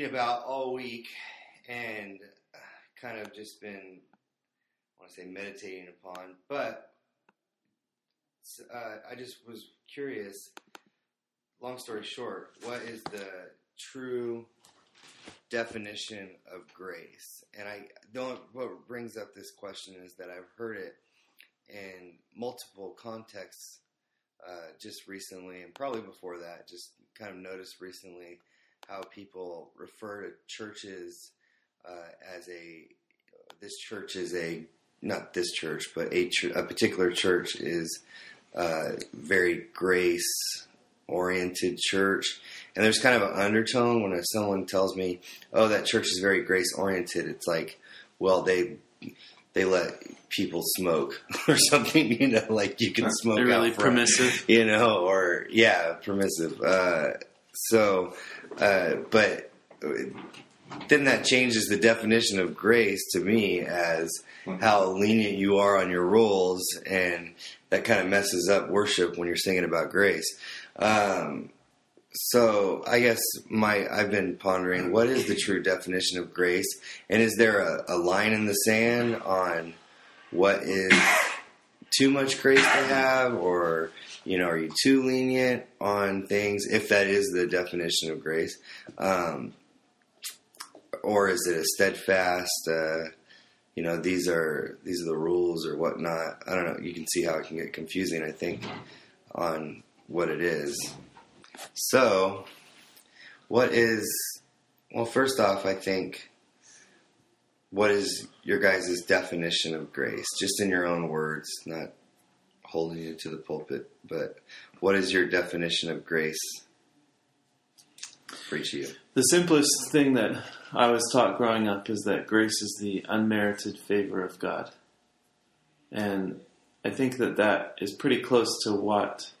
thinking about all week, and uh, kind of just been. I want to say meditating upon, but uh, I just was curious. Long story short, what is the true definition of grace? And I don't. What brings up this question is that I've heard it in multiple contexts uh, just recently, and probably before that, just kind of noticed recently how people refer to churches uh, as a this church is a not this church, but a, ch- a particular church is uh, very grace oriented church. And there's kind of an undertone when someone tells me, "Oh, that church is very grace oriented." It's like, well, they they let people smoke or something, you know, like you can smoke. They're really permissive. you know, or yeah, permissive. Uh, so, uh, but then that changes the definition of grace to me as how lenient you are on your rules, and that kind of messes up worship when you're singing about grace. Um, so I guess my I've been pondering what is the true definition of grace, and is there a, a line in the sand on what is too much grace to have, or you know, are you too lenient on things? If that is the definition of grace, um, or is it a steadfast? Uh, you know, these are these are the rules or whatnot. I don't know. You can see how it can get confusing. I think on what it is. So, what is well? First off, I think what is your guys' definition of grace? Just in your own words, not holding you to the pulpit, but what is your definition of grace for each of you? The simplest thing that I was taught growing up is that grace is the unmerited favor of God. And I think that that is pretty close to what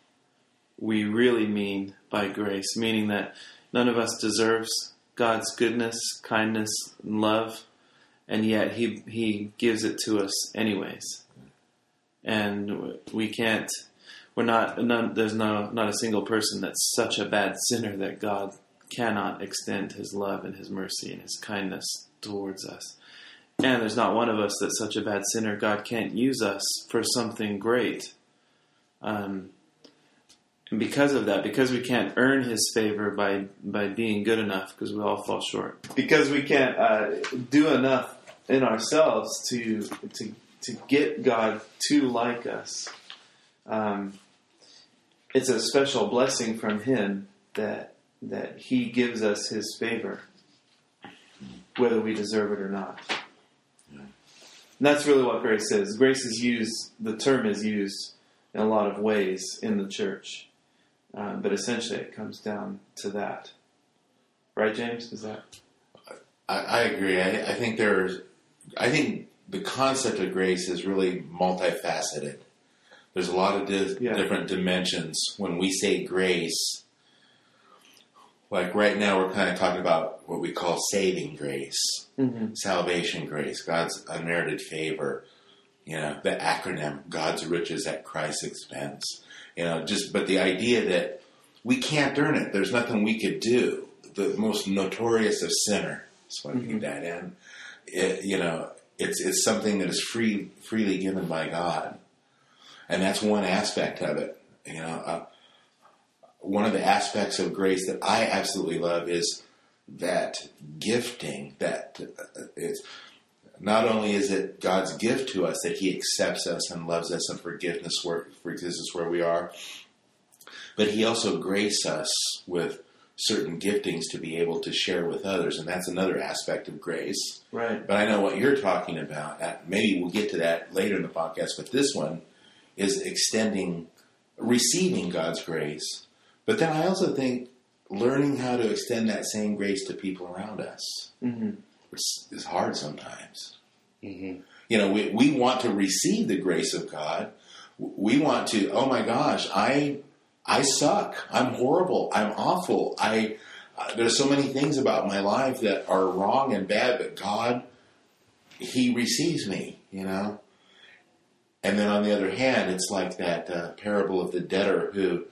we really mean by grace, meaning that none of us deserves God's goodness, kindness, and love, and yet He He gives it to us anyways. And we can't. We're not. None, there's no not a single person that's such a bad sinner that God cannot extend His love and His mercy and His kindness towards us. And there's not one of us that's such a bad sinner God can't use us for something great. Um, and because of that, because we can't earn His favor by by being good enough, because we all fall short, because we can't uh, do enough in ourselves to to to get God to like us, um, it's a special blessing from Him that that He gives us His favor, whether we deserve it or not. That's really what grace is. Grace is used. The term is used in a lot of ways in the church. Um, but essentially, it comes down to that, right, James? Is that I, I agree. I, I think there's, I think the concept of grace is really multifaceted. There's a lot of di- Yeah. different dimensions. When we say grace, like right now, we're kind of talking about what we call saving grace, mm-hmm. salvation grace, God's unmerited favor. You know, the acronym, God's riches at Christ's expense. You know, just, but the idea that we can't earn it, there's nothing we could do. The most notorious of sinner, so I keep that in. It, you know, it's, it's something that is free, freely given by God. And that's one aspect of it. You know, uh, one of the aspects of grace that I absolutely love is that gifting that uh, it's not only is it God's gift to us that He accepts us and loves us and forgiveness where forgives us where we are, but He also graces us with certain giftings to be able to share with others, and that's another aspect of grace. right? But I know what you're talking about. Uh, Maybe we'll get to that later in the podcast, but this one is extending, receiving God's grace. But then I also think learning how to extend that same grace to people around us Mm-hmm. which is hard sometimes. Mm-hmm. You know, we, we want to receive the grace of God. We want to, oh my gosh, I I suck. I'm horrible. I'm awful. I uh, there's so many things about my life that are wrong and bad, but God, He receives me, you know. And then on the other hand, it's like that uh, parable of the debtor who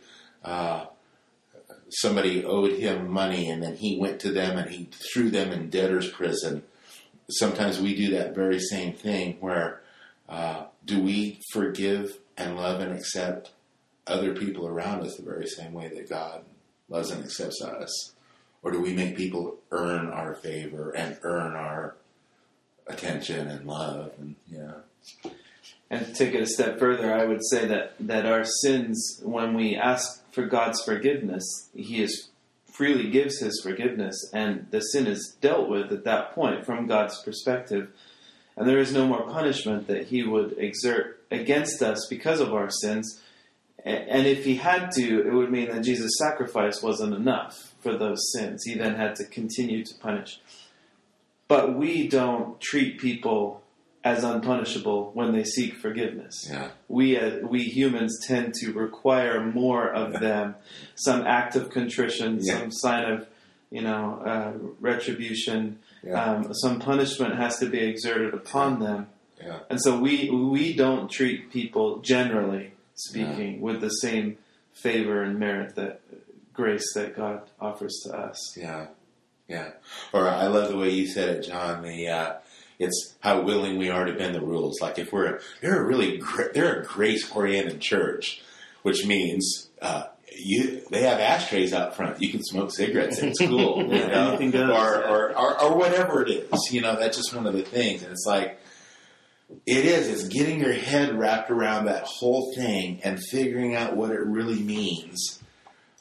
uh, somebody owed him money, and then he went to them and he threw them in debtor's prison. Sometimes we do that very same thing where uh, do we forgive and love and accept other people around us the very same way that God loves and accepts us? Or do we make people earn our favor and earn our attention and love? And yeah, And to take it a step further, I would say that, that our sins, when we ask for God's forgiveness, He is freely gives His forgiveness, and the sin is dealt with at that point from God's perspective. And there is no more punishment that He would exert against us because of our sins. And if He had to, it would mean that Jesus' sacrifice wasn't enough for those sins. He then had to continue to punish. But we don't treat people as unpunishable when they seek forgiveness. Yeah, we uh, we humans tend to require more of them, some act of contrition, Yeah. some sign of you know uh, retribution, yeah, um, some punishment has to be exerted upon them, yeah, and so we we don't treat people generally speaking with the same favor and merit that grace that God offers to us. yeah, yeah. Or I love the way you said it, John. The uh, it's how willing we are to bend the rules. Like if we're they're a really gra- they're a grace oriented church, which means uh, you they have ashtrays out front. You can smoke cigarettes and it's cool, you know, or, or, or or whatever it is. You know, that's just one of the things, and it's like. It is. It's getting your head wrapped around that whole thing and figuring out what it really means.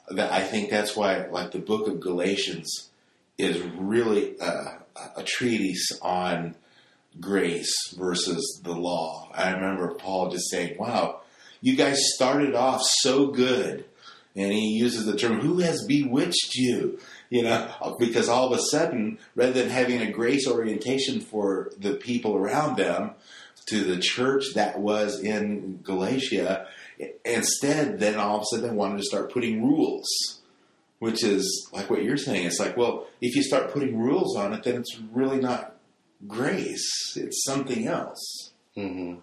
That I think that's why, like the book of Galatians, is really uh, a treatise on grace versus the law. I remember Paul just saying, "Wow, you guys started off so good," and he uses the term, "Who has bewitched you?" You know, because all of a sudden, rather than having a grace orientation for the people around them, to the church that was in Galatia, instead, then all of a sudden they wanted to start putting rules which is like what you're saying. It's like, well, if you start putting rules on it, then it's really not grace. It's something else. hmm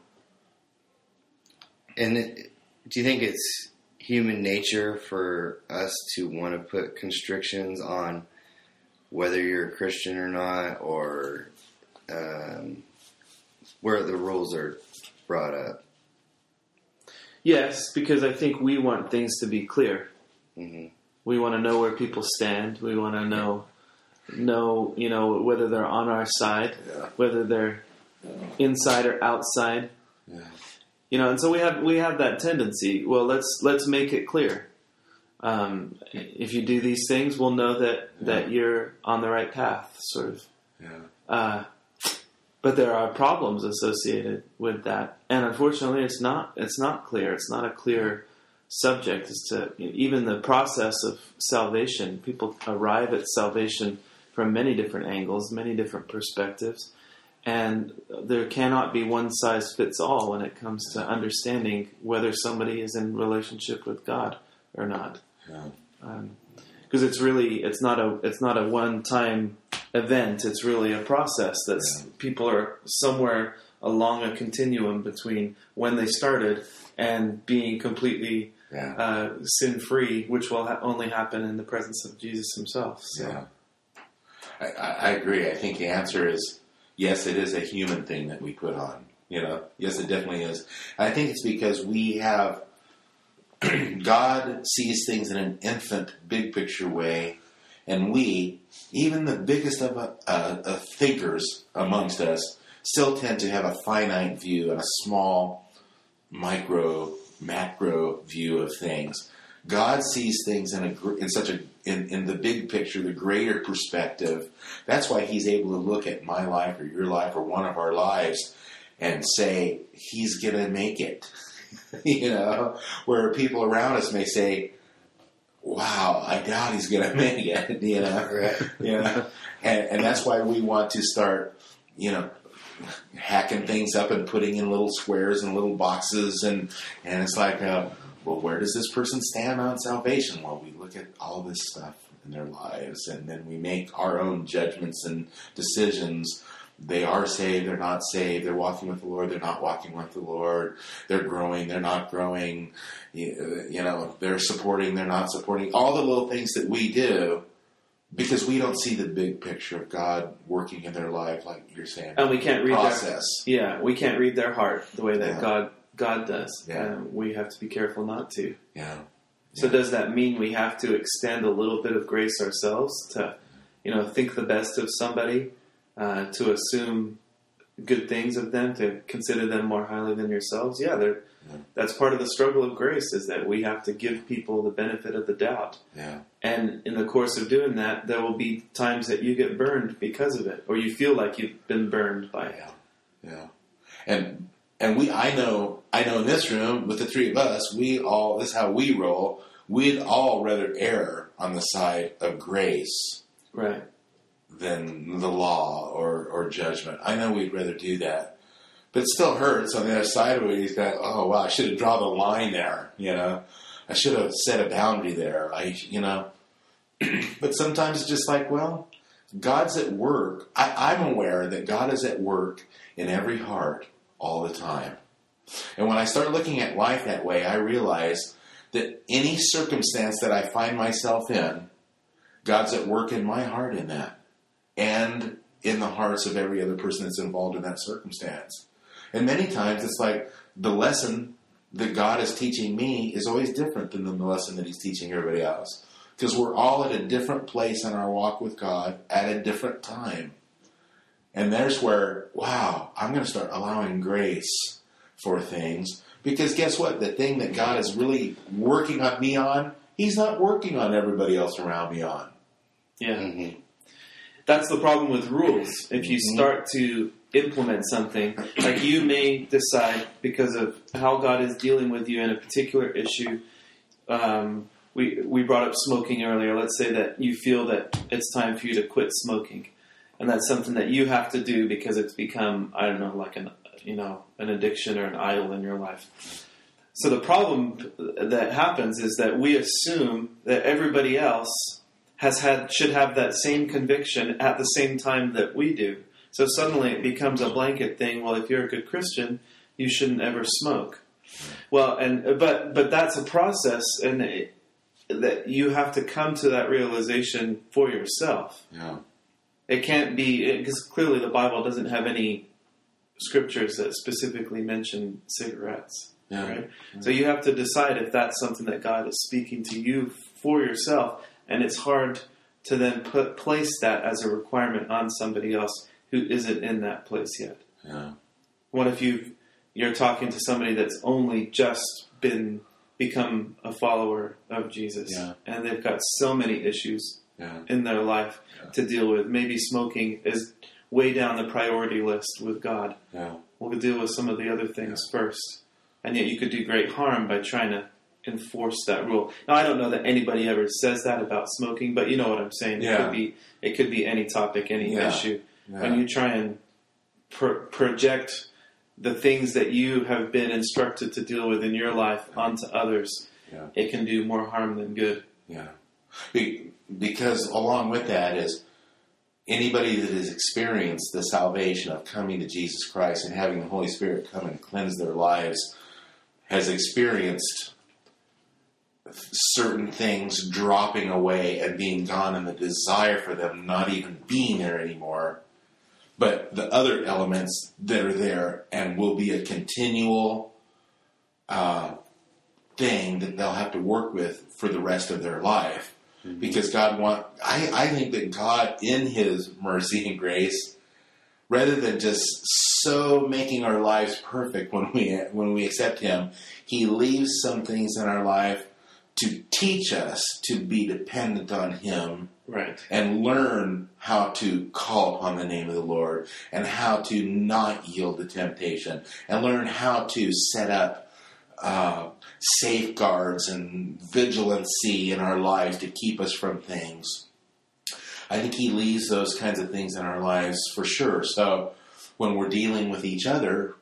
And it, do you think it's human nature for us to want to put constrictions on whether you're a Christian or not, or um, where the rules are brought up? Yes, because I think we want things to be clear. hmm We want to know where people stand. We want to know know you know whether they're on our side, Yeah. whether they're inside or outside. Yeah. You know, and so we have we have that tendency. Well, let's let's make it clear. Um, if you do these things, we'll know that that you're on the right path. Sort of. Yeah. Uh, but there are problems associated with that, and unfortunately, it's not it's not clear. It's not a clear subject as to even the process of salvation. People arrive at salvation from many different angles, many different perspectives, and there cannot be one size fits all when it comes to understanding whether somebody is in relationship with God or not Yeah. Um, because it's really it's not a it's not a one time event. It's really a process that Yeah. people are somewhere along a continuum between when they started and being completely Yeah. uh, sin free, which will ha- only happen in the presence of Jesus Himself. So. Yeah. I, I, I agree. I think the answer is yes, it is a human thing that we put on. You know, yes, it definitely is. I think it's because we have God sees things in an infant, big picture way, and we, even the biggest of uh, uh, thinkers amongst us, still tend to have a finite view and a small, micro, macro view of things. God sees things in a in such a in, in the big picture, the greater perspective. That's why He's able to look at my life or your life or one of our lives and say He's gonna make it. you know, where people around us may say, "Wow, I doubt He's gonna make it." You know, Right. you know, and, and that's why we want to start, you know, hacking things up and putting in little squares and little boxes, and and it's like, uh, well, where does this person stand on salvation? Well, we look at all this stuff in their lives, and then we make our own judgments and decisions. They are saved, they're not saved, they're walking with the Lord, they're not walking with the Lord, they're growing, they're not growing, you you know, they're supporting, they're not supporting, all the little things that we do because we don't see the big picture of God working in their life, like you're saying. and we can't read their process. yeah we can't read their heart the way that Yeah. God God does, Yeah. and we have to be careful not to. Yeah. So Yeah. does that mean we have to extend a little bit of grace ourselves to, you know, think the best of somebody, uh, to assume good things of them, to consider them more highly than yourselves? Yeah, they're, Yeah. that's part of the struggle of grace is that we have to give people the benefit of the doubt. Yeah. And in the course of doing that, there will be times that you get burned because of it, or you feel like you've been burned by it. Yeah. Yeah. And and we I know I know in this room with the three of us, we all this is how we roll. We'd all rather err on the side of grace Right. Than the law or, or judgment. I know we'd rather do that. But it still hurts on the other side of it. He's got, oh wow, I should have drawn the line there, you know. I should have set a boundary there. I you know. but sometimes it's just like, well, God's at work. I, I'm aware that God is at work in every heart all the time. And when I start looking at life that way, I realize that any circumstance that I find myself in, God's at work in my heart in that and in the hearts of every other person that's involved in that circumstance. And many times it's like the lesson that God is teaching me is always different than the lesson that He's teaching everybody else. Because we're all at a different place in our walk with God at a different time. And there's where, wow, I'm going to start allowing grace for things. Because guess what? The thing that God is really working on me on, He's not working on everybody else around me on. Yeah. Mhm. That's the problem with rules. If you Mhm. start to implement something, like you may decide because of how God is dealing with you in a particular issue. Um, we we brought up smoking earlier. Let's say that you feel that it's time for you to quit smoking, and that's something that you have to do because it's become I don't know like an you know an addiction or an idol in your life. So the problem that happens is that we assume that everybody else has had should have that same conviction at the same time that we do. So suddenly it becomes a blanket thing. Well, if you're a good Christian, you shouldn't ever smoke. Well, and but but that's a process, and it, that you have to come to that realization for yourself. Yeah. It can't be because clearly the Bible doesn't have any scriptures that specifically mention cigarettes. Yeah. Right? So you have to decide if that's something that God is speaking to you for yourself, and it's hard to then put place that as a requirement on somebody else who isn't in that place yet. Yeah. What if you you're talking to somebody that's only just been become a follower of Jesus, Yeah. and they've got so many issues Yeah. in their life Yeah. to deal with. Maybe smoking is way down the priority list with God. Yeah. We'll deal with some of the other things first. And yet you could do great harm by trying to enforce that rule. Now I don't know that anybody ever says that about smoking, but you know what I'm saying. Yeah. It could be it could be any topic, any Yeah. issue. Yeah. When you try and pro- project the things that you have been instructed to deal with in your life onto others, Yeah. it can do more harm than good. Yeah. Because along with that is anybody that has experienced the salvation of coming to Jesus Christ and having the Holy Spirit come and cleanse their lives has experienced certain things dropping away and being gone and the desire for them not even being there anymore. But the other elements that are there and will be a continual uh, thing that they'll have to work with for the rest of their life. Because God want I, I think that God in his mercy and grace, rather than just so making our lives perfect when we when we accept him, he leaves some things in our life to teach us to be dependent on him Right. and learn how to call upon the name of the Lord and how to not yield to temptation and learn how to set up uh, safeguards and vigilancy in our lives to keep us from things. I think He leaves those kinds of things in our lives for sure. So when we're dealing with each other,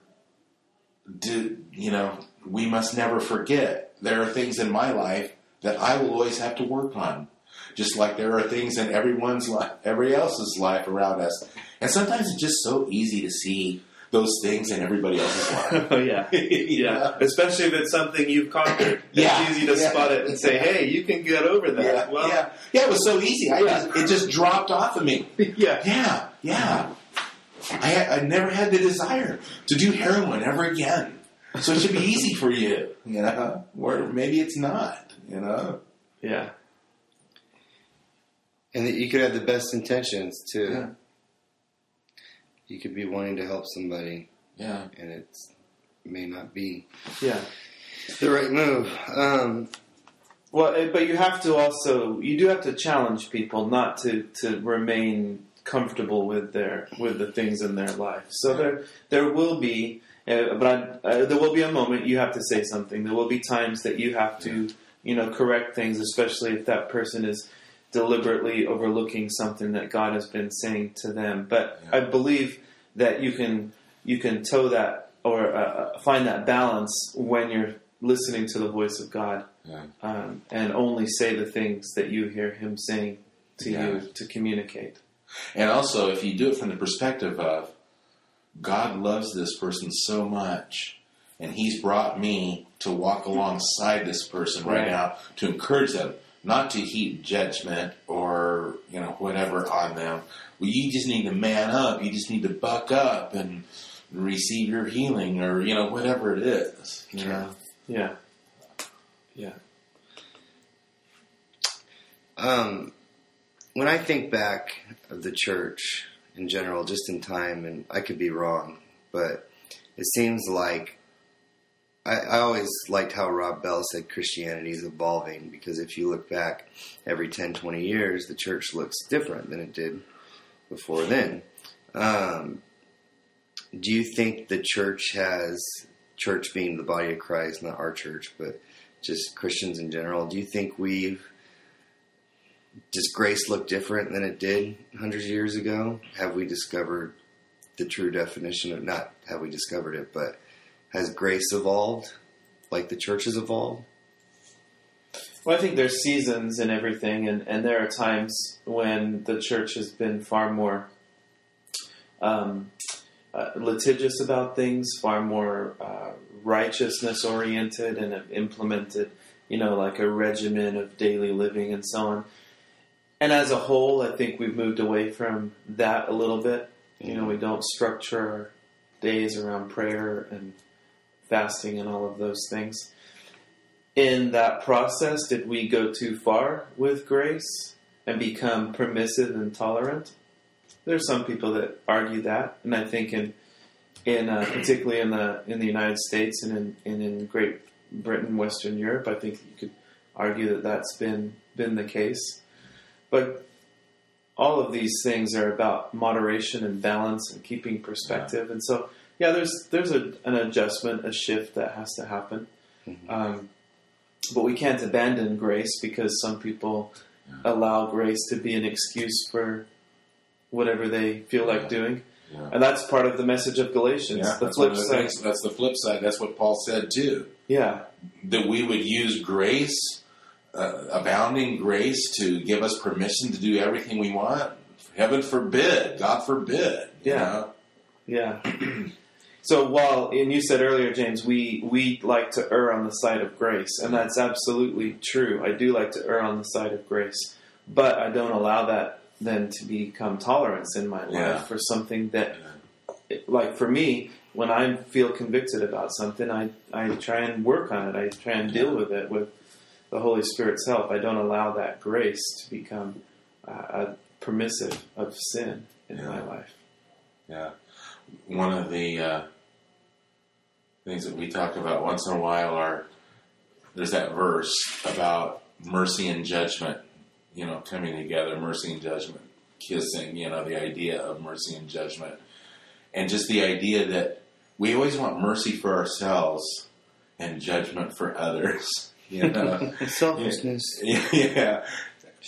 do, you know, we must never forget there are things in my life that I will always have to work on. just like there are things in everyone's life, every else's life around us. And sometimes it's just so easy to see those things in everybody else's life. Oh yeah, yeah. Especially if it's something you've conquered. Yeah. It's easy to Yeah. spot it and say, "Hey, you can get over that." Yeah, well, yeah, yeah. It was so easy. I just, it just dropped off of me. yeah, Yeah, yeah. I, I never had the desire to do heroin ever again. So it should be easy for you, you know. Or maybe it's not, you know. yeah. And that you could have the best intentions too. Yeah. You could be wanting to help somebody, Yeah, and it may not be yeah. the right move. Um, Well, eh, but you have to also you do have to challenge people not to to remain comfortable with their with the things in their life. So there there will be, uh, but I, uh, there will be a moment you have to say something. There will be times that you have to you know correct things, especially if that person is deliberately overlooking something that God has been saying to them. But Yeah. I believe that you can you can toe that or uh, find that balance when you're listening to the voice of God yeah, um, and only say the things that you hear him saying to Yeah. you to communicate. And also, if you do it from the perspective of God loves this person so much, and He's brought me to walk alongside this person right, Right. now to encourage them, not to heap judgment or you know whatever on them. Well, you just need to man up. You just need to buck up and receive your healing, or you know whatever it is. You know? Yeah, yeah, Um, when I think back of the church in general, just in time, and I could be wrong, but it seems like I, I always liked how Rob Bell said Christianity is evolving because if you look back every 10, 20 years, the church looks different than it did before then. Um, do you think the church has, church being the body of Christ, not our church, but just Christians in general, do you think we've does grace look different than it did hundreds of years ago? Have we discovered the true definition of not have we discovered it, but has grace evolved like the church has evolved? Well, I think there's seasons and everything, and, and there are times when the church has been far more um, uh, litigious about things, far more uh, righteousness oriented, and have implemented, you know, like a regimen of daily living and so on. And as a whole, I think we've moved away from that a little bit. You know, we don't structure our days around prayer and fasting and all of those things in that process, did we go too far with grace and become permissive and tolerant? There's some people that argue that, and I think in in uh, particularly in the in the United States and in, and in Great Britain, Western Europe, I think you could argue that that's been been the case. But all of these things are about moderation and balance and keeping perspective, and so yeah, there's there's a, an adjustment, a shift that has to happen. Um, but we can't abandon grace because some people allow grace to be an excuse for whatever they feel like doing. Yeah. And that's part of the message of Galatians. Yeah, the that's flip side. things- That's the flip side. That's what Paul said too. Yeah. that we would use grace, uh, abounding grace, to give us permission to do everything we want. Heaven forbid, God forbid. you Yeah. know? Yeah. so while and you said earlier, James, we we like to err on the side of grace, and that's absolutely true. I do like to err on the side of grace, but I don't allow that then to become tolerance in my life Yeah. for something that, like for me, when I feel convicted about something, I I try and work on it. I try and deal with it with the Holy Spirit's help. I don't allow that grace to become uh, a permissive of sin in Yeah. my life. Yeah. One of the uh, things that we talk about once in a while are there's that verse about mercy and judgment, you know, coming together, mercy and judgment, kissing, you know, the idea of mercy and judgment. And just the idea that we always want mercy for ourselves and judgment for others. You know? Selfishness. yeah. yeah.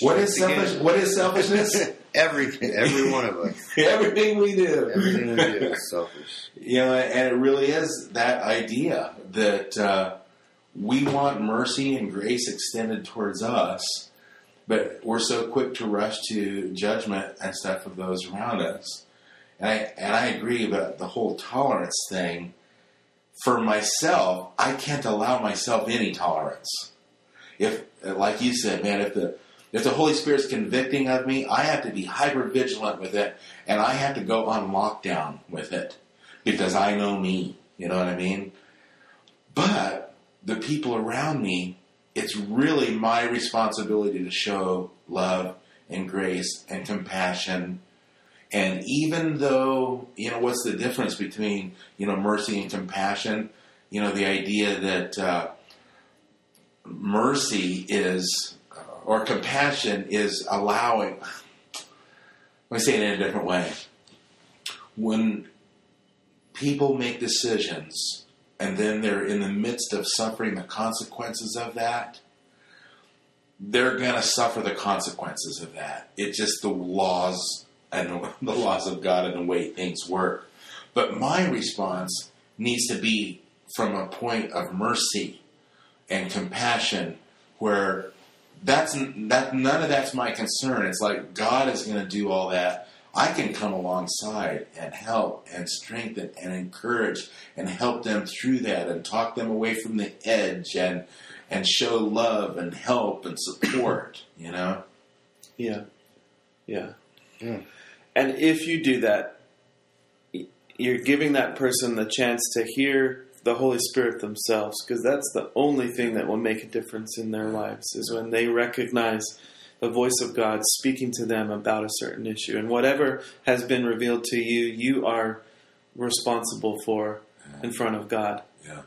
What is selfish? What is selfishness? Everything, every one of us, Everything we do. everything we do is selfish. You know, and it really is that idea that uh, we want mercy and grace extended towards us, but we're so quick to rush to judgment and stuff of those around us. And I and I agree about the whole tolerance thing. For myself, I can't allow myself any tolerance. If, like you said, man, if the if the Holy Spirit's convicting of me, I have to be hyper vigilant with it, and I have to go on lockdown with it because I know me. You know what I mean? But the people around me, it's really my responsibility to show love and grace and compassion. And even though, you know, what's the difference between, you know, mercy and compassion? You know, the idea that uh, mercy is, or compassion is allowing, let me say it in a different way. When people make decisions and then they're in the midst of suffering the consequences of that, they're going to suffer the consequences of that. It's just the laws and the laws of God and the way things work. But my response needs to be from a point of mercy and compassion where that's that none of that's my concern. It's like God is going to do all that. I can come alongside and help and strengthen and encourage and help them through that and talk them away from the edge and and show love and help and support, you know? Yeah. Yeah. Yeah. And if you do that, you're giving that person the chance to hear the Holy Spirit themselves because that's the only thing that will make a difference in their lives is when they recognize the voice of God speaking to them about a certain issue. And whatever has been revealed to you, you are responsible for in front of God. Yeah.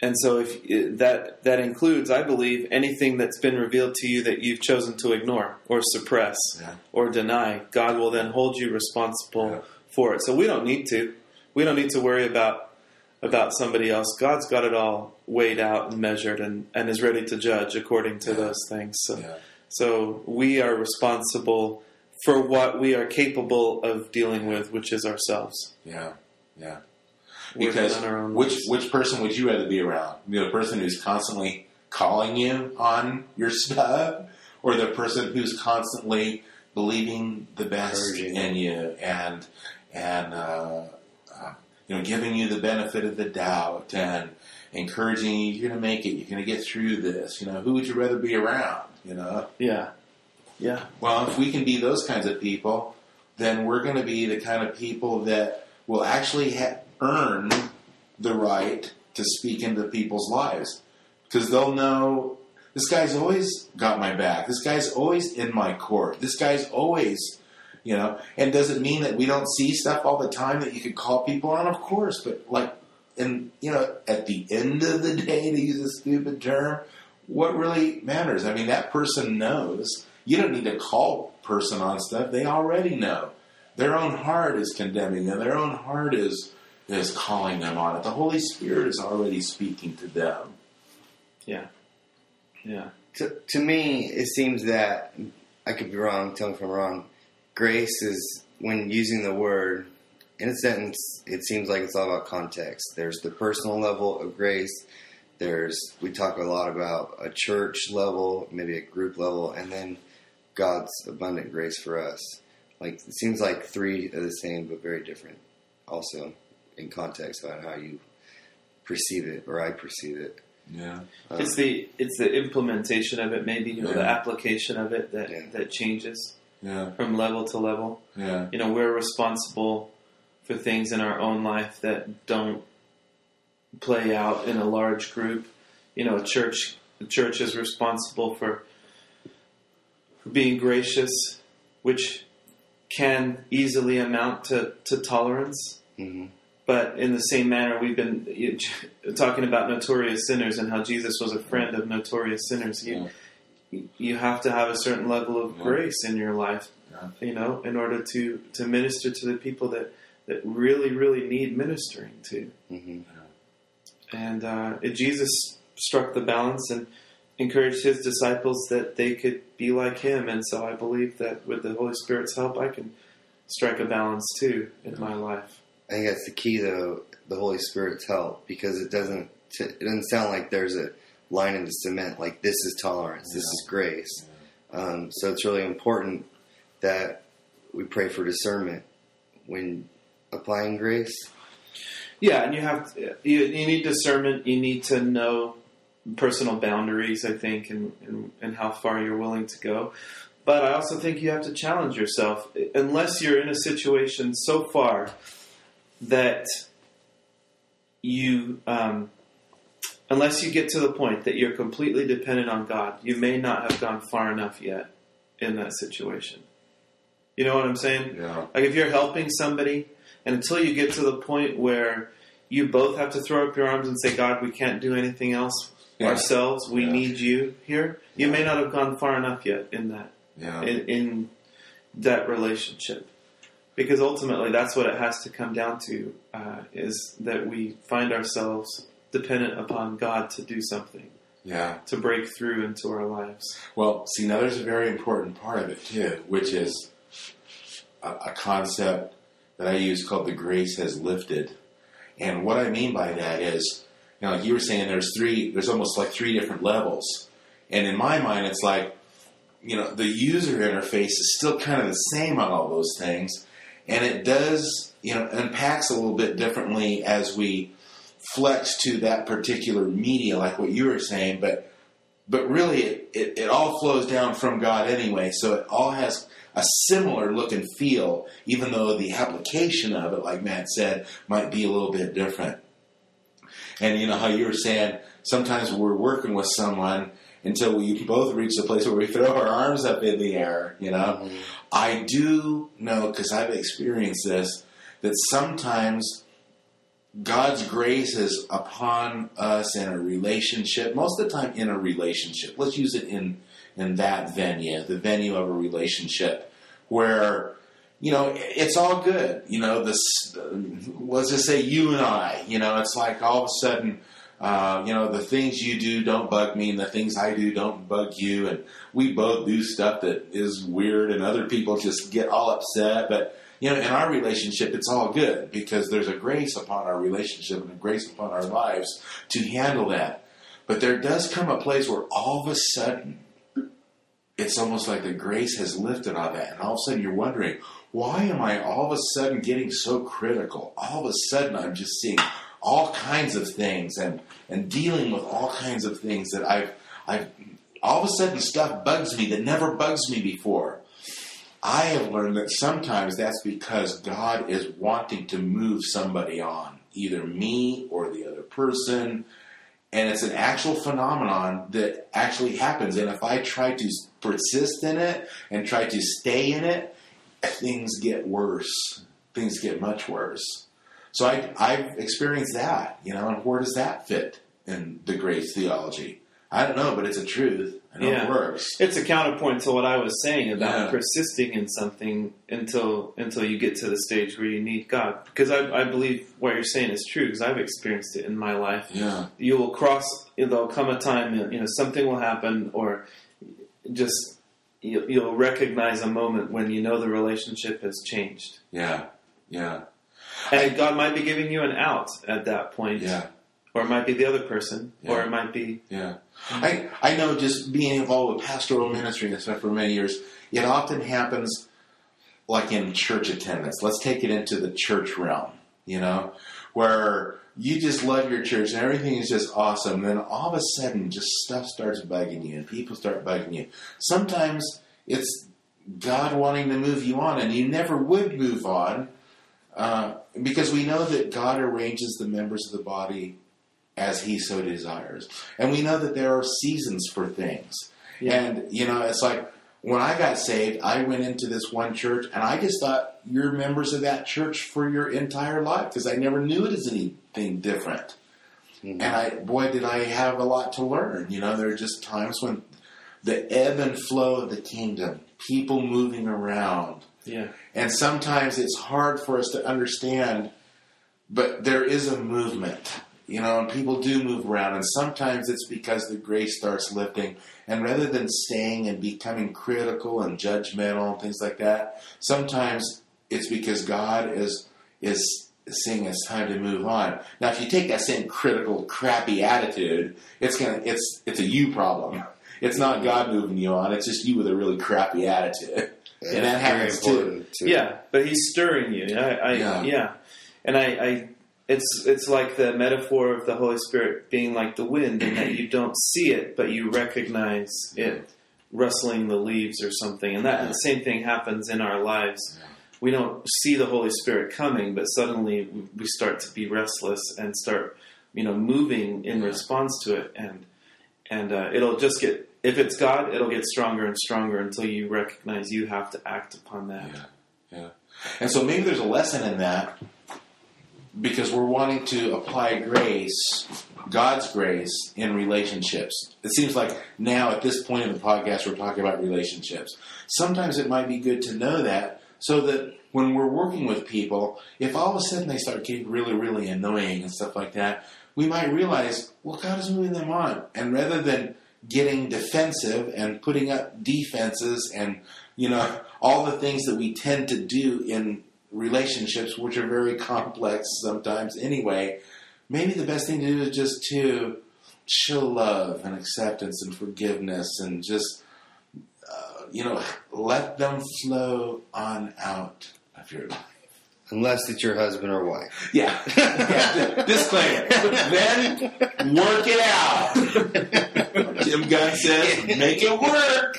And so, if that that includes, I believe, anything that's been revealed to you that you've chosen to ignore or suppress Yeah. or deny, God will then hold you responsible Yeah. for it. So we don't need to. We don't need to worry about about somebody else. God's got it all weighed out and measured, and, and is ready to judge according to Yeah. those things. So, so we are responsible for what we are capable of dealing with, which is ourselves. Yeah. Yeah. Because which which person would you rather be around? The person who's constantly calling you on your stuff, or the person who's constantly believing the best Encouraging. in you and and uh, uh, you know giving you the benefit of the doubt and encouraging you, you're going to make it, you're going to get through this. You know, who would you rather be around? You know. Yeah, yeah, Well, if we can be those kinds of people, then we're going to be the kind of people that will actually ha- earn the right to speak into people's lives. Because they'll know this guy's always got my back. This guy's always in my court. This guy's always, you know. And does it mean that we don't see stuff all the time that you could call people on? Of course, but like, and you know, at the end of the day, to use a stupid term, what really matters? I mean, that person knows. You don't need to call person on stuff. They already know. Their own heart is condemning them. Their own heart is is calling them on it. The Holy Spirit is already speaking to them. yeah, yeah. To, to me, it seems that I could be wrong. Tell me if I'm wrong. Grace is when using the word in a sentence. It seems like it's all about context. There's the personal level of grace. There's we talk a lot about a church level, maybe a group level, and then God's abundant grace for us. Like it seems like three are the same but very different. Also, in context about how you perceive it or I perceive it. Yeah. Um, It's the it's the implementation of it, maybe you know, the application of it that Yeah. that changes Yeah. from level to level. Yeah. You know, we're responsible for things in our own life that don't play out in a large group. You know, a church the church is responsible for for being gracious, which can easily amount to, to tolerance. mhm. But in the same manner, we've been you- talking about notorious sinners and how Jesus was a friend of notorious sinners. You, you have to have a certain level of Yeah. grace in your life, Yeah. you know, in order to, to minister to the people that, that really, really need ministering to. Mhm. And uh, Jesus struck the balance and encouraged his disciples that they could be like him. And so I believe that with the Holy Spirit's help, I can strike a balance too in my life. I think that's the key, though, the Holy Spirit's help, because it doesn't it doesn't sound like there's a line in the cement like this is tolerance, this is grace. Um, so it's really important that we pray for discernment when applying grace. Yeah, and you have to, you, you need discernment. You need to know personal boundaries. I think, and, and and how far you're willing to go. But I also think you have to challenge yourself. Unless you're in a situation so far that you, um, unless you get to the point that you're completely dependent on God, you may not have gone far enough yet in that situation. You know what I'm saying? Yeah. Like if you're helping somebody, and until you get to the point where you both have to throw up your arms and say, God, we can't do anything else Yeah. ourselves. We Yeah. need you here. You may not have gone far enough yet in that Yeah. in, in that relationship, because ultimately that's what it has to come down to: uh, is that we find ourselves dependent upon God to do something, yeah. to break through into our lives. Well, see, now there's a very important part of it too, which is a, a concept that I use called the grace has lifted. And what I mean by that is, you know, like you were saying, there's three, there's almost like three different levels. And in my mind, it's like, you know, the user interface is still kind of the same on all those things. And it does, you know, unpacks a little bit differently as we flex to that particular media, like what you were saying. But but really it, it, it all flows down from God anyway, so it all has a similar look and feel, even though the application of it, like Matt said, might be a little bit different. And you know how you were saying sometimes we're working with someone until we both reach the place where we throw our arms up in the air, you know. Mm-hmm. I do know because I've experienced this that sometimes God's grace is upon us in a relationship. Most of the time, in a relationship. Let's use it in in that venue, the venue of a relationship, where you know it's all good. You know, this. Uh, let's just say you and I. You know, it's like all of a sudden. Uh, you know, the things you do don't bug me, and the things I do don't bug you. And we both do stuff that is weird, and other people just get all upset. But you know, in our relationship, it's all good because there's a grace upon our relationship and a grace upon our lives to handle that. But there does come a place where all of a sudden, it's almost like the grace has lifted on that, and all of a sudden you're wondering, why am I all of a sudden getting so critical? All of a sudden, I'm just seeing all kinds of things and and dealing with all kinds of things that I've I've all of a sudden stuff bugs me that never bugs me before. I have learned that sometimes that's because God is wanting to move somebody on, either me or the other person. And it's an actual phenomenon that actually happens. And if I try to persist in it and try to stay in it, things get worse. Things get much worse. So I, I've experienced that, you know, and where does that fit in the grace theology? I don't know, but it's a truth. I know Yeah. it works. It's a counterpoint to what I was saying about Yeah. persisting in something until until you get to the stage where you need God. Because I, I believe what you're saying is true. Because I've experienced it in my life. Yeah. You will cross. There'll come a time. You know, something will happen, or just you'll, you'll recognize a moment when you know the relationship has changed, Yeah. Yeah. And God might be giving you an out at that point. Yeah. Or it might be the other person, or it might be Yeah. I, I know just being involved with pastoral ministry and stuff for many years, it often happens like in church attendance. Let's take it into the church realm, you know, where you just love your church and everything is just awesome. Then all of a sudden, just stuff starts bugging you and people start bugging you. Sometimes it's God wanting to move you on, and you never would move on uh, because we know that God arranges the members of the body as He so desires, and we know that there are seasons for things. Yeah. And you know, it's like when I got saved, I went into this one church, and I just thought you're members of that church for your entire life because I never knew it as anything different. And I, boy, did I have a lot to learn. You know, there are just times when the ebb and flow of the kingdom, people moving around, yeah, and sometimes it's hard for us to understand, but there is a movement, you know, and people do move around. And sometimes it's because the grace starts lifting. And rather than staying and becoming critical and judgmental and things like that, sometimes it's because God is is saying it's time to move on. Now, if you take that same critical, crappy attitude, it's gonna it's it's a you problem. It's not God moving you on. It's just you with a really crappy attitude. And that happens too. too. Yeah, but he's stirring you. I, I Yeah. yeah. and I, I, it's it's like the metaphor of the Holy Spirit being like the wind, and that you don't see it, but you recognize it rustling the leaves or something. And that Yeah. the same thing happens in our lives. We don't see the Holy Spirit coming, but suddenly we start to be restless and start, you know, moving in Yeah. response to it, and and uh, it'll just get. If it's God, it'll get stronger and stronger until you recognize you have to act upon that. Yeah, yeah. And so maybe there's a lesson in that because we're wanting to apply grace, God's grace, in relationships. It seems like now at this point in the podcast we're talking about relationships. Sometimes it might be good to know that so that when we're working with people, if all of a sudden they start getting really, really annoying and stuff like that, we might realize, well, God is moving them on. And rather than getting defensive and putting up defenses and, you know, all the things that we tend to do in relationships, which are very complex sometimes anyway, maybe the best thing to do is just to show love and acceptance and forgiveness and just, uh, you know, let them flow on out of your life. Unless it's your husband or wife. Yeah. yeah. Disclaimer. then work it out. Tim Gunn says, make it work.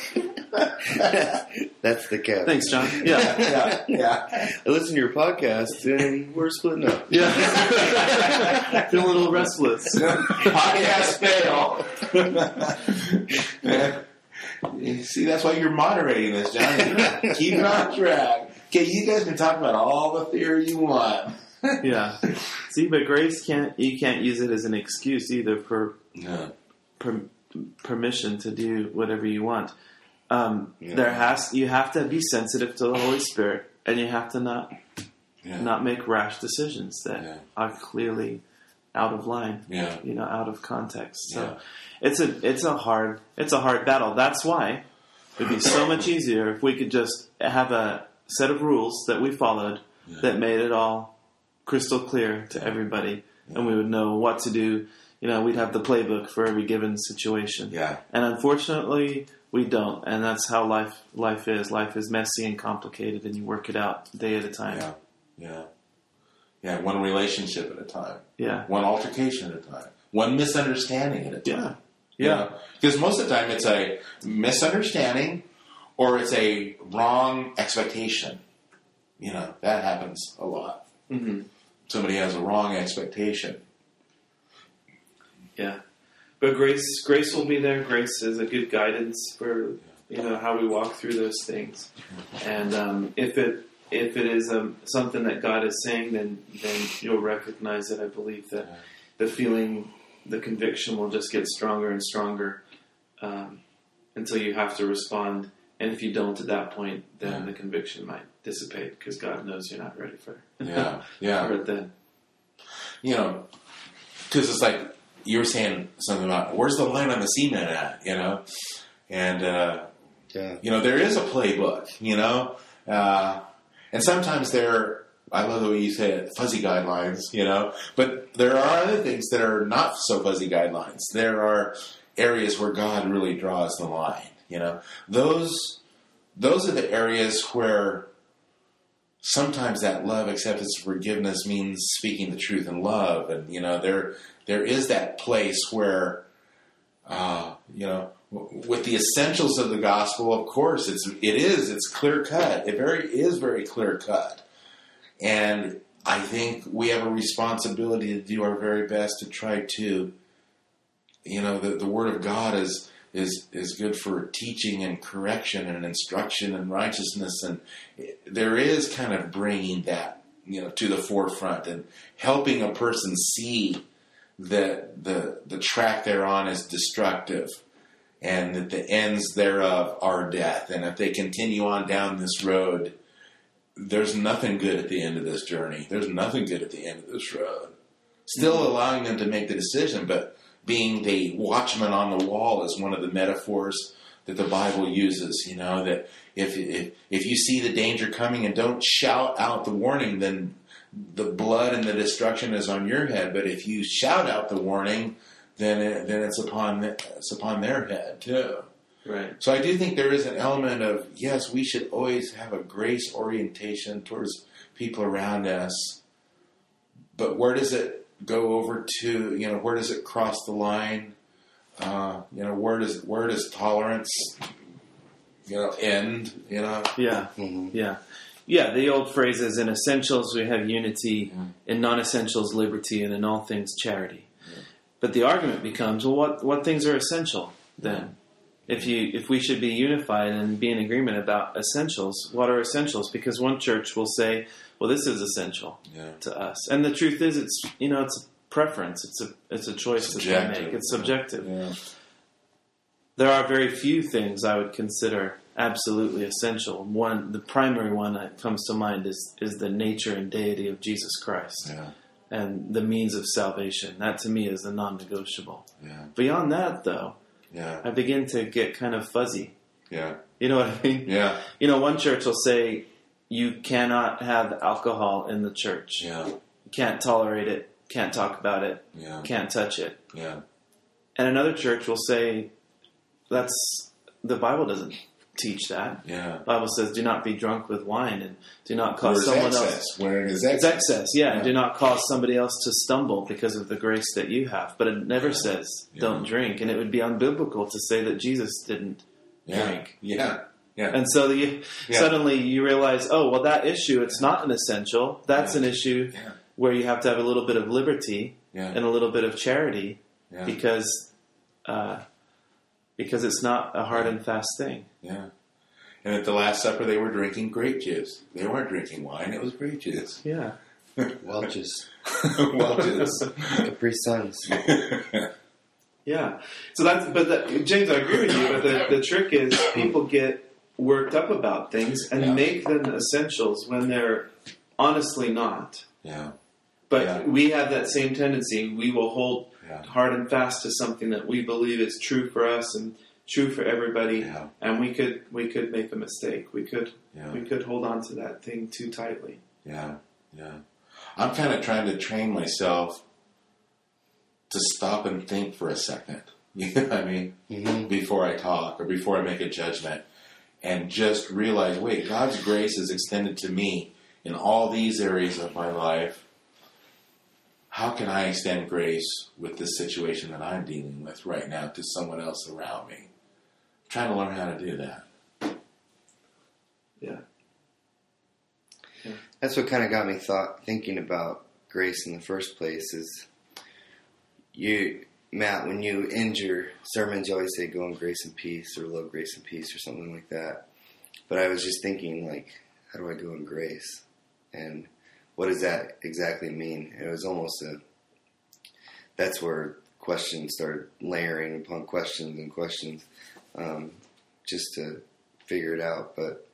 That's the cap. Thanks, John. Yeah. Yeah, yeah. I listen to your podcast and we're splitting up. Yeah. Feel a little restless. Podcast fail. You See, that's why you're moderating this, John. Keep it on track. Okay, you guys can talk about all the theory you want. Yeah. See, but grace can't you can't use it as an excuse either for No. per, permission to do whatever you want. Um, Yeah. There has you have to be sensitive to the Holy Spirit, and you have to not Yeah. not make rash decisions that Yeah. are clearly out of line. Yeah. You know, out of context. So it's a it's a hard it's a hard battle. That's why it'd be so much easier if we could just have a set of rules that we followed that made it all crystal clear to everybody, and we would know what to do. You know, we'd have the playbook for every given situation. Yeah. And unfortunately, we don't, and that's how life life is. Life is messy and complicated, and you work it out day at a time. Yeah. Yeah. Yeah. One relationship at a time. Yeah, One altercation at a time. One misunderstanding at a time. yeah, Yeah. Because most of the time it's a misunderstanding or it's a wrong expectation. You know, that happens a lot. hmm Somebody has a wrong expectation. Yeah. But grace, grace will be there. Grace is a good guidance for you know how we walk through those things. And um, if it if it is um, something that God is saying, then then you'll recognize it. I believe that the feeling, the conviction will just get stronger and stronger um, until you have to respond. And if you don't at that point, then Yeah. the conviction might dissipate because God knows you're not ready for it. Yeah, yeah. then. You know, because it's like you were saying something about where's the line on the cement at, you know? And, uh, Yeah. you know, there is a playbook, you know? Uh, and sometimes there, I love the way you say it, fuzzy guidelines, you know? But there are other things that are not so fuzzy guidelines. There are areas where God really draws the line, you know? Those, those are the areas where sometimes that love, acceptance, forgiveness means speaking the truth in love. And, you know, there, there is that place where, uh, you know, w- with the essentials of the gospel, of course, it's it is it's clear cut. It very is very clear cut, and I think we have a responsibility to do our very best to try to, you know, the the Word of God is is is good for teaching and correction and instruction and righteousness, and there is kind of bringing that you know to the forefront and helping a person see that the the track they're on is destructive and that the ends thereof are death. And if they continue on down this road, there's nothing good at the end of this journey. There's nothing good at the end of this road. Still mm-hmm. allowing them to make the decision, but being the watchman on the wall is one of the metaphors that the Bible uses. You know that if if if you see the danger coming and don't shout out the warning, then the blood and the destruction is on your head. But if you shout out the warning, then it, then it's upon it's upon their head too. Right. So I do think there is an element of yes, we should always have a grace orientation towards people around us. But where does it go over to? You know, where does it cross the line? Uh, you know, where does where does tolerance, you know, end? You know, Yeah. Mhm. Yeah. Yeah, the old phrase is in essentials we have unity, in non essentials liberty, and in all things charity. But the argument becomes, well, what, what things are essential then? If you if we should be unified and be in agreement about essentials, what are essentials? Because one church will say, well, this is essential yeah, to us, and the truth is, it's you know, it's a preference, it's a it's a choice that they make, it's subjective. Yeah, there are very few things I would consider absolutely essential. One, the primary one that comes to mind is is the nature and deity of Jesus Christ yeah, and the means of salvation. That to me is the non-negotiable. yeah, Beyond that, though, yeah, I begin to get kind of fuzzy. yeah, You know what I mean? yeah, You know, one church will say you cannot have alcohol in the church. yeah, You can't tolerate it. Can't talk about it. yeah, Can't touch it. yeah, And another church will say that's the Bible doesn't teach that. yeah. Bible says, "Do not be drunk with wine, and do not cause someone excess? else." Where it is excess. excess, yeah. Yeah. Do not cause somebody else to stumble because of the grace that you have. But it never says don't drink, and it would be unbiblical to say that Jesus didn't Yeah, drink. yeah, yeah, And so you, Yeah. suddenly you realize, oh well, that issue it's not an essential. That's Yeah. an issue Yeah. where you have to have a little bit of liberty yeah, and a little bit of charity yeah, because uh, because it's not a hard and fast thing. yeah. And at the Last Supper, they were drinking grape juice. They weren't drinking wine; it was grape juice. Yeah. Welch's, Welch's. Capri Suns. Yeah. So that's, but that, James, I agree with you. But the, the trick is people get worked up about things and Yeah. make them essentials when they're honestly not. yeah, But Yeah. we have that same tendency. We will hold yeah, hard and fast to something that we believe is true for us and true for everybody. yeah, And we could we could make a mistake. We could yeah. we could hold on to that thing too tightly. Yeah, yeah. I'm kind of trying to train myself to stop and think for a second. You know what I mean? hmm Before I talk or before I make a judgment, and just realize, wait, God's grace is extended to me in all these areas of my life. How can I extend grace with this situation that I'm dealing with right now to someone else around me? I'm trying to learn how to do that. Yeah. That's what kind of got me thought thinking about grace in the first place. Is you, Matt, when you end your sermons, you always say "Go in grace and peace" or "Love, grace and peace" or something like that. But I was just thinking, like, how do I go in grace, and what does that exactly mean? It was almost a. That's where questions started layering upon questions and questions, um, just to figure it out. But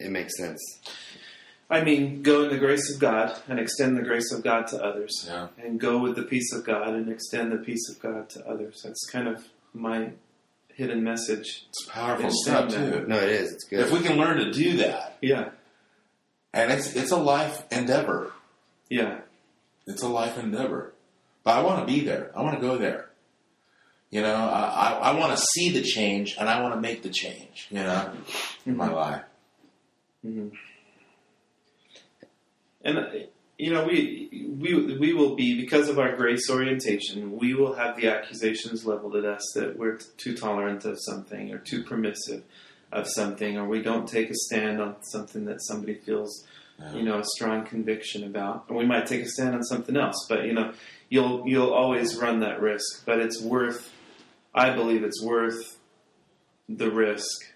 it makes sense. I mean, go in the grace of God and extend the grace of God to others. Yeah. and go with the peace of God and extend the peace of God to others. That's kind of my hidden message. It's powerful In stuff too. No, it is. It's good. If we can learn to do that, Yeah, and it's it's a life endeavor. yeah, It's a life endeavor. But I want to be there. I want to go there. You know, I, I, I want to see the change and I want to make the change, you know, in my life. hmm and you know we we we will be because of our grace orientation. We will have the accusations leveled at us that we're too tolerant of something or too permissive of something, or we don't take a stand on something that somebody feels you know a strong conviction about. And we might take a stand on something else but you know you'll you'll always run that risk. But it's worth i believe it's worth the risk.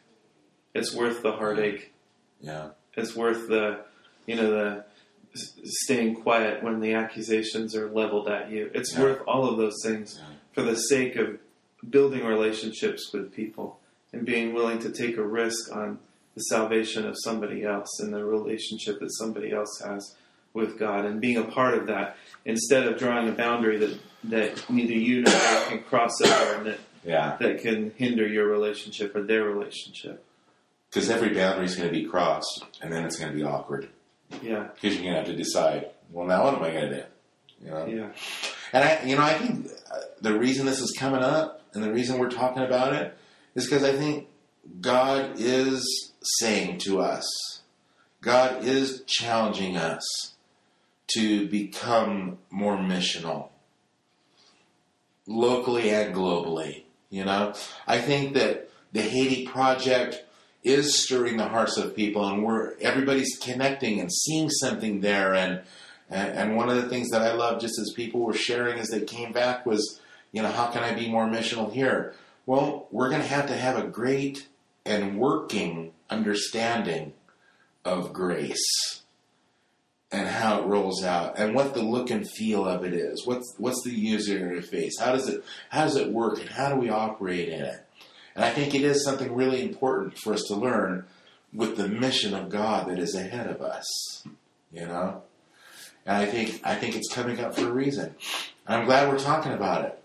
It's worth the heartache. Yeah. it's worth the you know the staying quiet when the accusations are leveled at you. It's Yeah. worth all of those things Yeah. for the sake of building relationships with people and being willing to take a risk on the salvation of somebody else and the relationship that somebody else has with God and being a part of that instead of drawing a boundary that, that neither you nor I can cross over and that, Yeah. that can hinder your relationship or their relationship. Because every boundary is going to be crossed and then it's going to be awkward. Yeah, Because you're going to have to decide, well, now what am I going to do? You know? yeah, And I, you know, I think uh, the reason this is coming up and the reason we're talking about it is because I think God is saying to us, God is challenging us to become more missional, locally and globally. You know, I think that the Haiti project is stirring the hearts of people, and we're everybody's connecting and seeing something there. And and, and one of the things that I love, just as people were sharing as they came back, was, you know, how can I be more missional here? Well, we're going to have to have a great and working understanding of grace and how it rolls out and what the look and feel of it is. What's what's the user interface? How does it how does it work and how do we operate in it? And I think it is something really important for us to learn with the mission of God that is ahead of us. You know? And I think I think it's coming up for a reason. And I'm glad we're talking about it.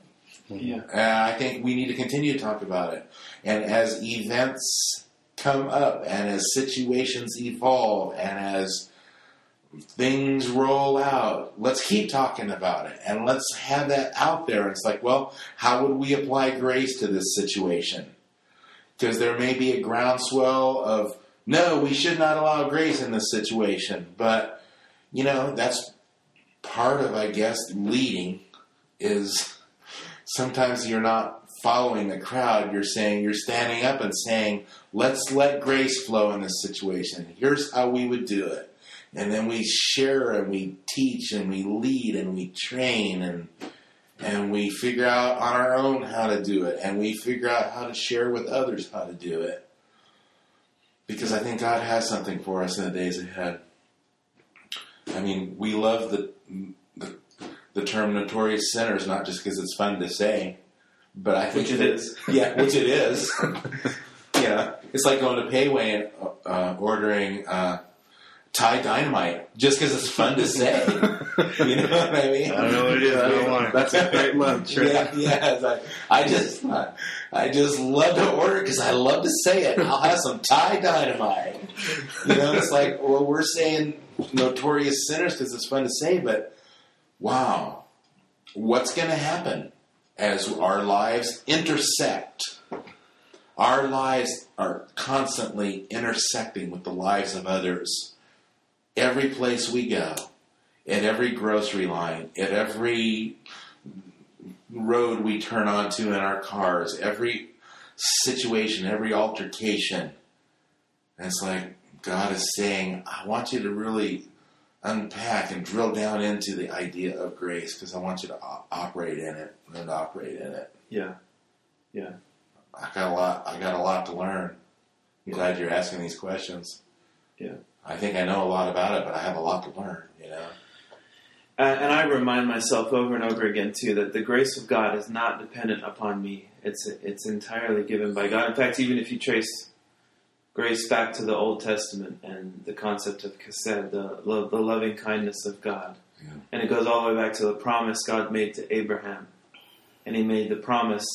Yeah. Uh, I think we need to continue to talk about it. And as events come up and as situations evolve and as things roll out, let's keep talking about it and let's have that out there. It's like, well, how would we apply grace to this situation? Because there may be a groundswell of, no, we should not allow grace in this situation. But, you know, that's part of, I guess, leading is sometimes you're not following the crowd. You're saying, you're standing up and saying, let's let grace flow in this situation. Here's how we would do it. And then we share and we teach and we lead and we train and and we figure out on our own how to do it and we figure out how to share with others how to do it. Because I think God has something for us in the days ahead. I mean, we love the the term notorious sinners not just because it's fun to say, but I think Which it that- is. Yeah, which it is. you know, it's like going to Pei Wei and uh, ordering uh, Thai dynamite just because it's fun to say. you know what I mean? I don't know what it is. I don't want it. That's a great lunch, right? Yeah, yeah. It's like, I just, I just love to order because I love to say it. I'll have some Thai dynamite. You know, it's like, well, we're saying notorious sinners because it's fun to say, but wow, what's going to happen as our lives intersect? Our lives are constantly intersecting with the lives of others. Every place we go, at every grocery line, at every road we turn onto in our cars, every situation, every altercation. It's like God is saying, I want you to really unpack and drill down into the idea of grace because I want you to o- operate in it, learn to operate in it. Yeah. Yeah. I got a lot. I got a lot to learn. I'm glad you're asking these questions. Yeah. I think I know a lot about it, but I have a lot to learn. You know. And I remind myself over and over again too that the grace of God is not dependent upon me. It's it's entirely given by God. In fact, even if you trace grace back to the Old Testament and the concept of chesed, the lo- the loving kindness of God, Yeah. and it goes all the way back to the promise God made to Abraham, and He made the promise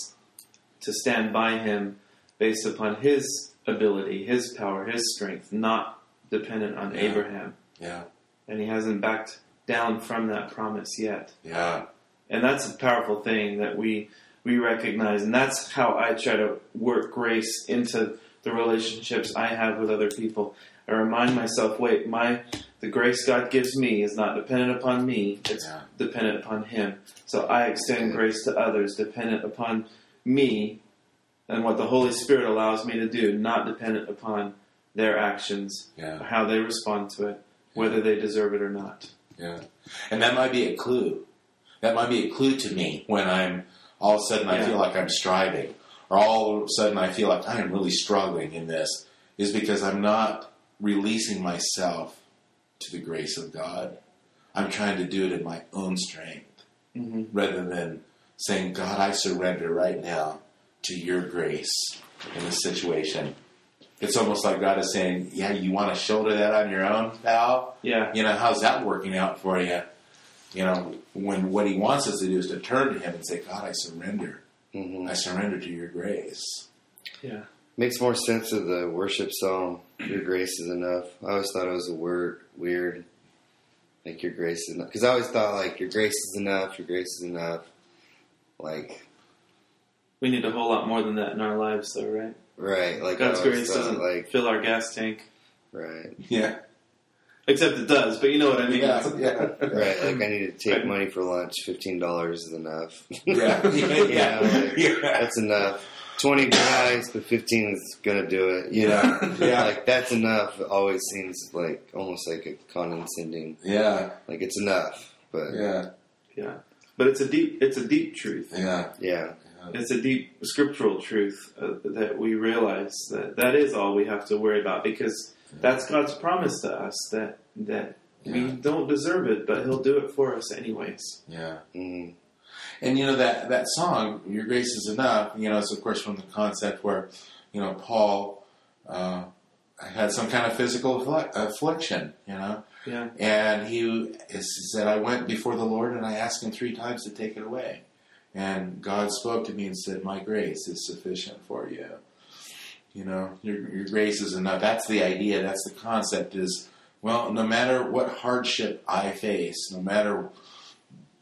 to stand by him based upon His ability, His power, His strength, not dependent on Yeah. Abraham, Yeah. and He hasn't backed down from that promise yet Yeah. and that's a powerful thing that we we recognize and that's how i try to work grace into the relationships i have with other people i remind myself wait my the grace god gives me is not dependent upon me it's Yeah. dependent upon him so i extend grace to others dependent upon me and what the holy spirit allows me to do not dependent upon their actions Yeah. how they respond to it whether they deserve it or not Yeah. And that might be a clue. That might be a clue to me when I'm all of a sudden I Yeah. feel like I'm striving, or all of a sudden I feel like I am really struggling in this, is because I'm not releasing myself to the grace of God. I'm trying to do it in my own strength mm-hmm. rather than saying, God, I surrender right now to your grace in this situation. It's almost like God is saying, Yeah, you want to shoulder that on your own, pal? yeah you know, how's that working out for you? You know, when what he wants us to do is to turn to him and say, God, I surrender. Hmm I surrender to your grace. yeah Makes more sense of the worship song. Your grace is enough. I always thought it was a word weird. Like your grace is enough. Because I always thought like your grace is enough. Your grace is enough. Like We need a whole lot more than that in our lives, though, right? Right. Like God's I grace thought, doesn't like fill our gas tank. right. Yeah. Except it does, but you know what I mean. Yeah. Yeah. Right, like I need to take Right. money for lunch. Fifteen dollars is enough. Yeah. Yeah. like, Yeah. that's enough. Twenty guys, but fifteen is gonna do it. You know, Yeah. Yeah. like that's enough. It always seems like almost like a condescending. Yeah. Like it's enough, but Yeah. Yeah. But it's a deep, it's a deep truth. Yeah. yeah, It's a deep scriptural truth uh, that we realize that that is all we have to worry about because that's God's promise to us that that we don't deserve it, but He'll do it for us anyways. Yeah. mm, And you know that that song, "Your Grace Is Enough." You know, it's of course from the concept where you know Paul uh, had some kind of physical afflic- affliction. You know, Yeah. and he is- said, "I went before the Lord and I asked Him three times to take it away." And God spoke to me and said, "My grace is sufficient for you." You know, your your grace is enough. That's the idea. That's the concept. Is well, no matter what hardship I face, no matter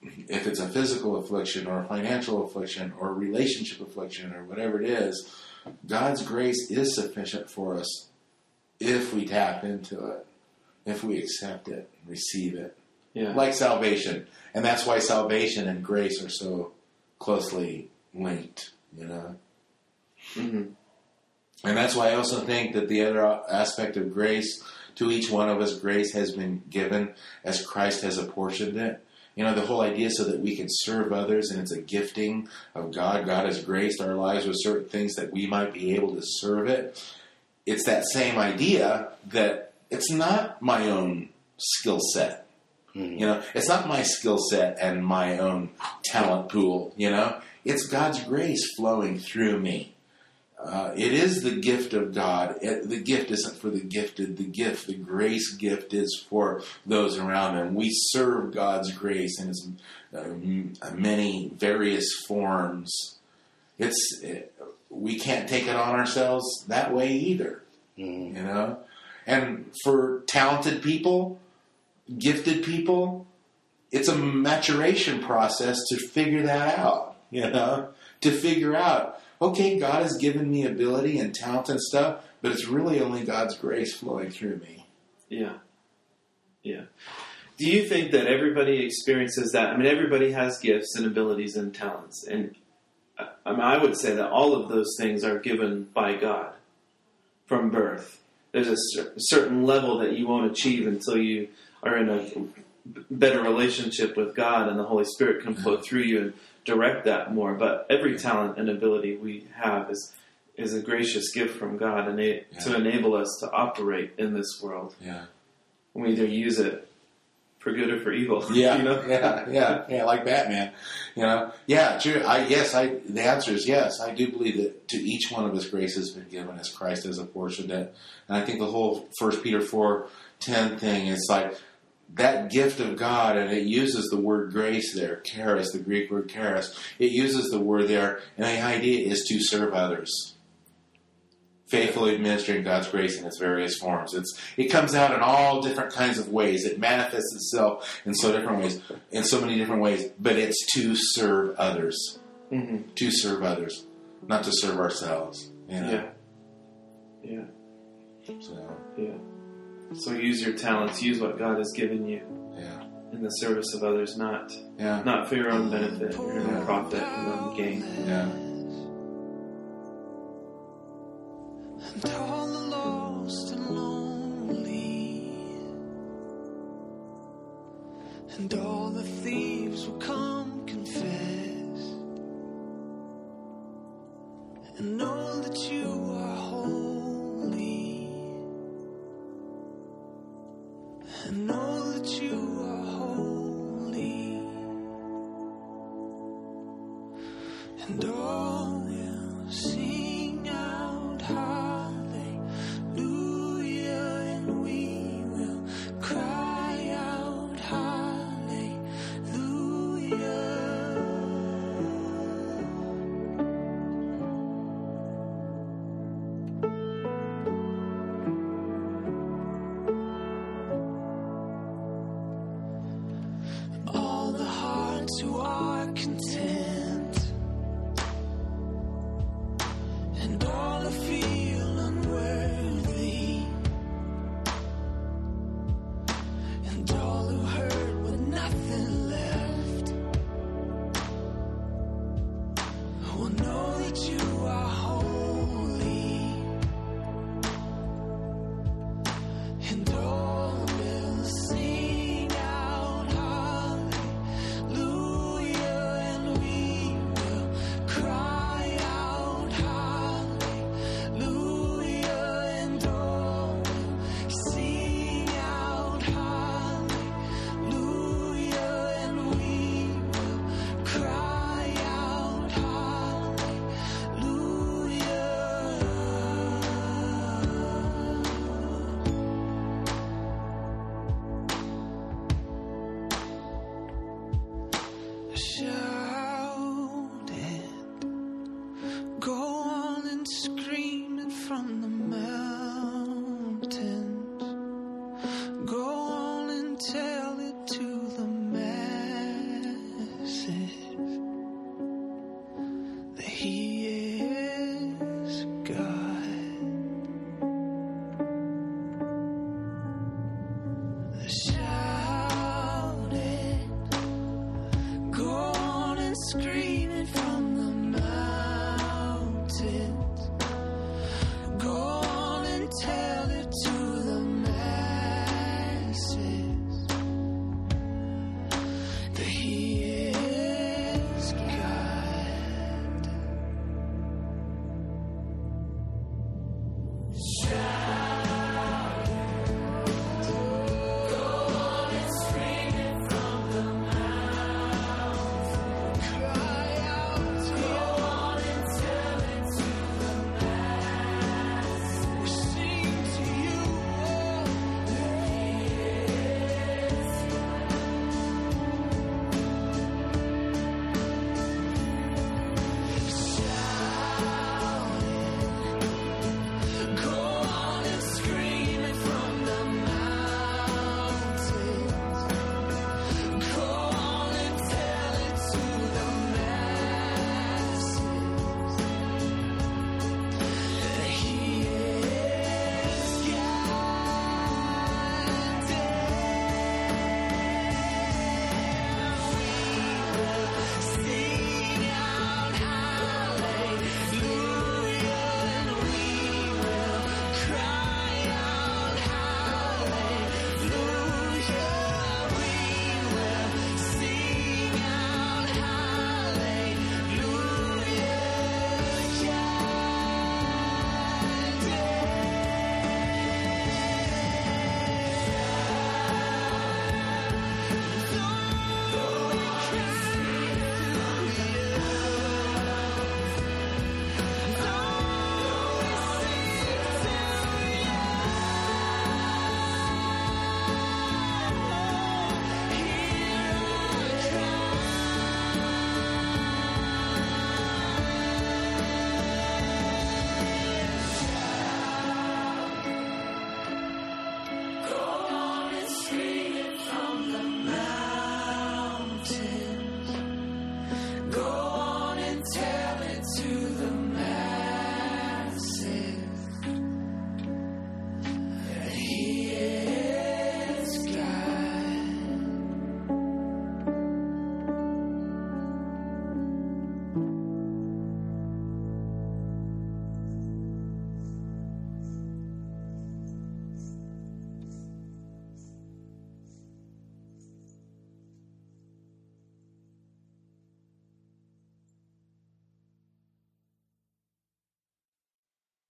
if it's a physical affliction or a financial affliction or a relationship affliction or whatever it is, God's grace is sufficient for us if we tap into it, if we accept it, receive it. Yeah. Like salvation. And that's why salvation and grace are so closely linked, you know? hmm And that's why I also think that the other aspect of grace, to each one of us, grace has been given as Christ has apportioned it. You know, the whole idea so that we can serve others, and it's a gifting of God. God has graced our lives with certain things that we might be able to serve it. It's that same idea that it's not my own skill set. Mhm. You know, it's not my skill set and my own talent pool. You know, it's God's grace flowing through me. Uh, it is the gift of God. It, the gift isn't for the gifted. The gift, the grace gift, is for those around them. We serve God's grace in its uh, m- many various forms. It's it, we can't take it on ourselves that way either. mm, You know, and for talented people, gifted people, it's a maturation process to figure that out. You know, to figure out, okay, God has given me ability and talent and stuff, but it's really only God's grace flowing through me. Yeah. Yeah. Do you think that everybody experiences that? I mean, everybody has gifts and abilities and talents, and I, I mean, I would say that all of those things are given by God from birth. There's a cer- certain level that you won't achieve until you are in a better relationship with God, and the Holy Spirit can flow mm-hmm. through you and direct that more. But every talent and ability we have is is a gracious gift from God, and it, to enable us to operate in this world Yeah. we either use it for good or for evil. Yeah, you know? yeah, yeah, yeah, like Batman. You know, yeah, true. I yes, I. The answer is yes. I do believe that to each one of us, grace has been given as Christ has apportioned it, and I think the whole First Peter four ten thing is like that gift of God, and it uses the word grace there, charis, the Greek word charis. It uses the word there, and the idea is to serve others faithfully administering God's grace in its various forms. It's it comes out in all different kinds of ways. It manifests itself in so different ways, in so many different ways. But it's to serve others, hmm to serve others, not to serve ourselves. You know? Yeah. Yeah. So Yeah. So use your talents, use what God has given you yeah, in the service of others, not yeah, not for your own benefit, your own profit, your own gain. yeah, And all the lost and lonely, and all the thieves will come confess, and know that you are and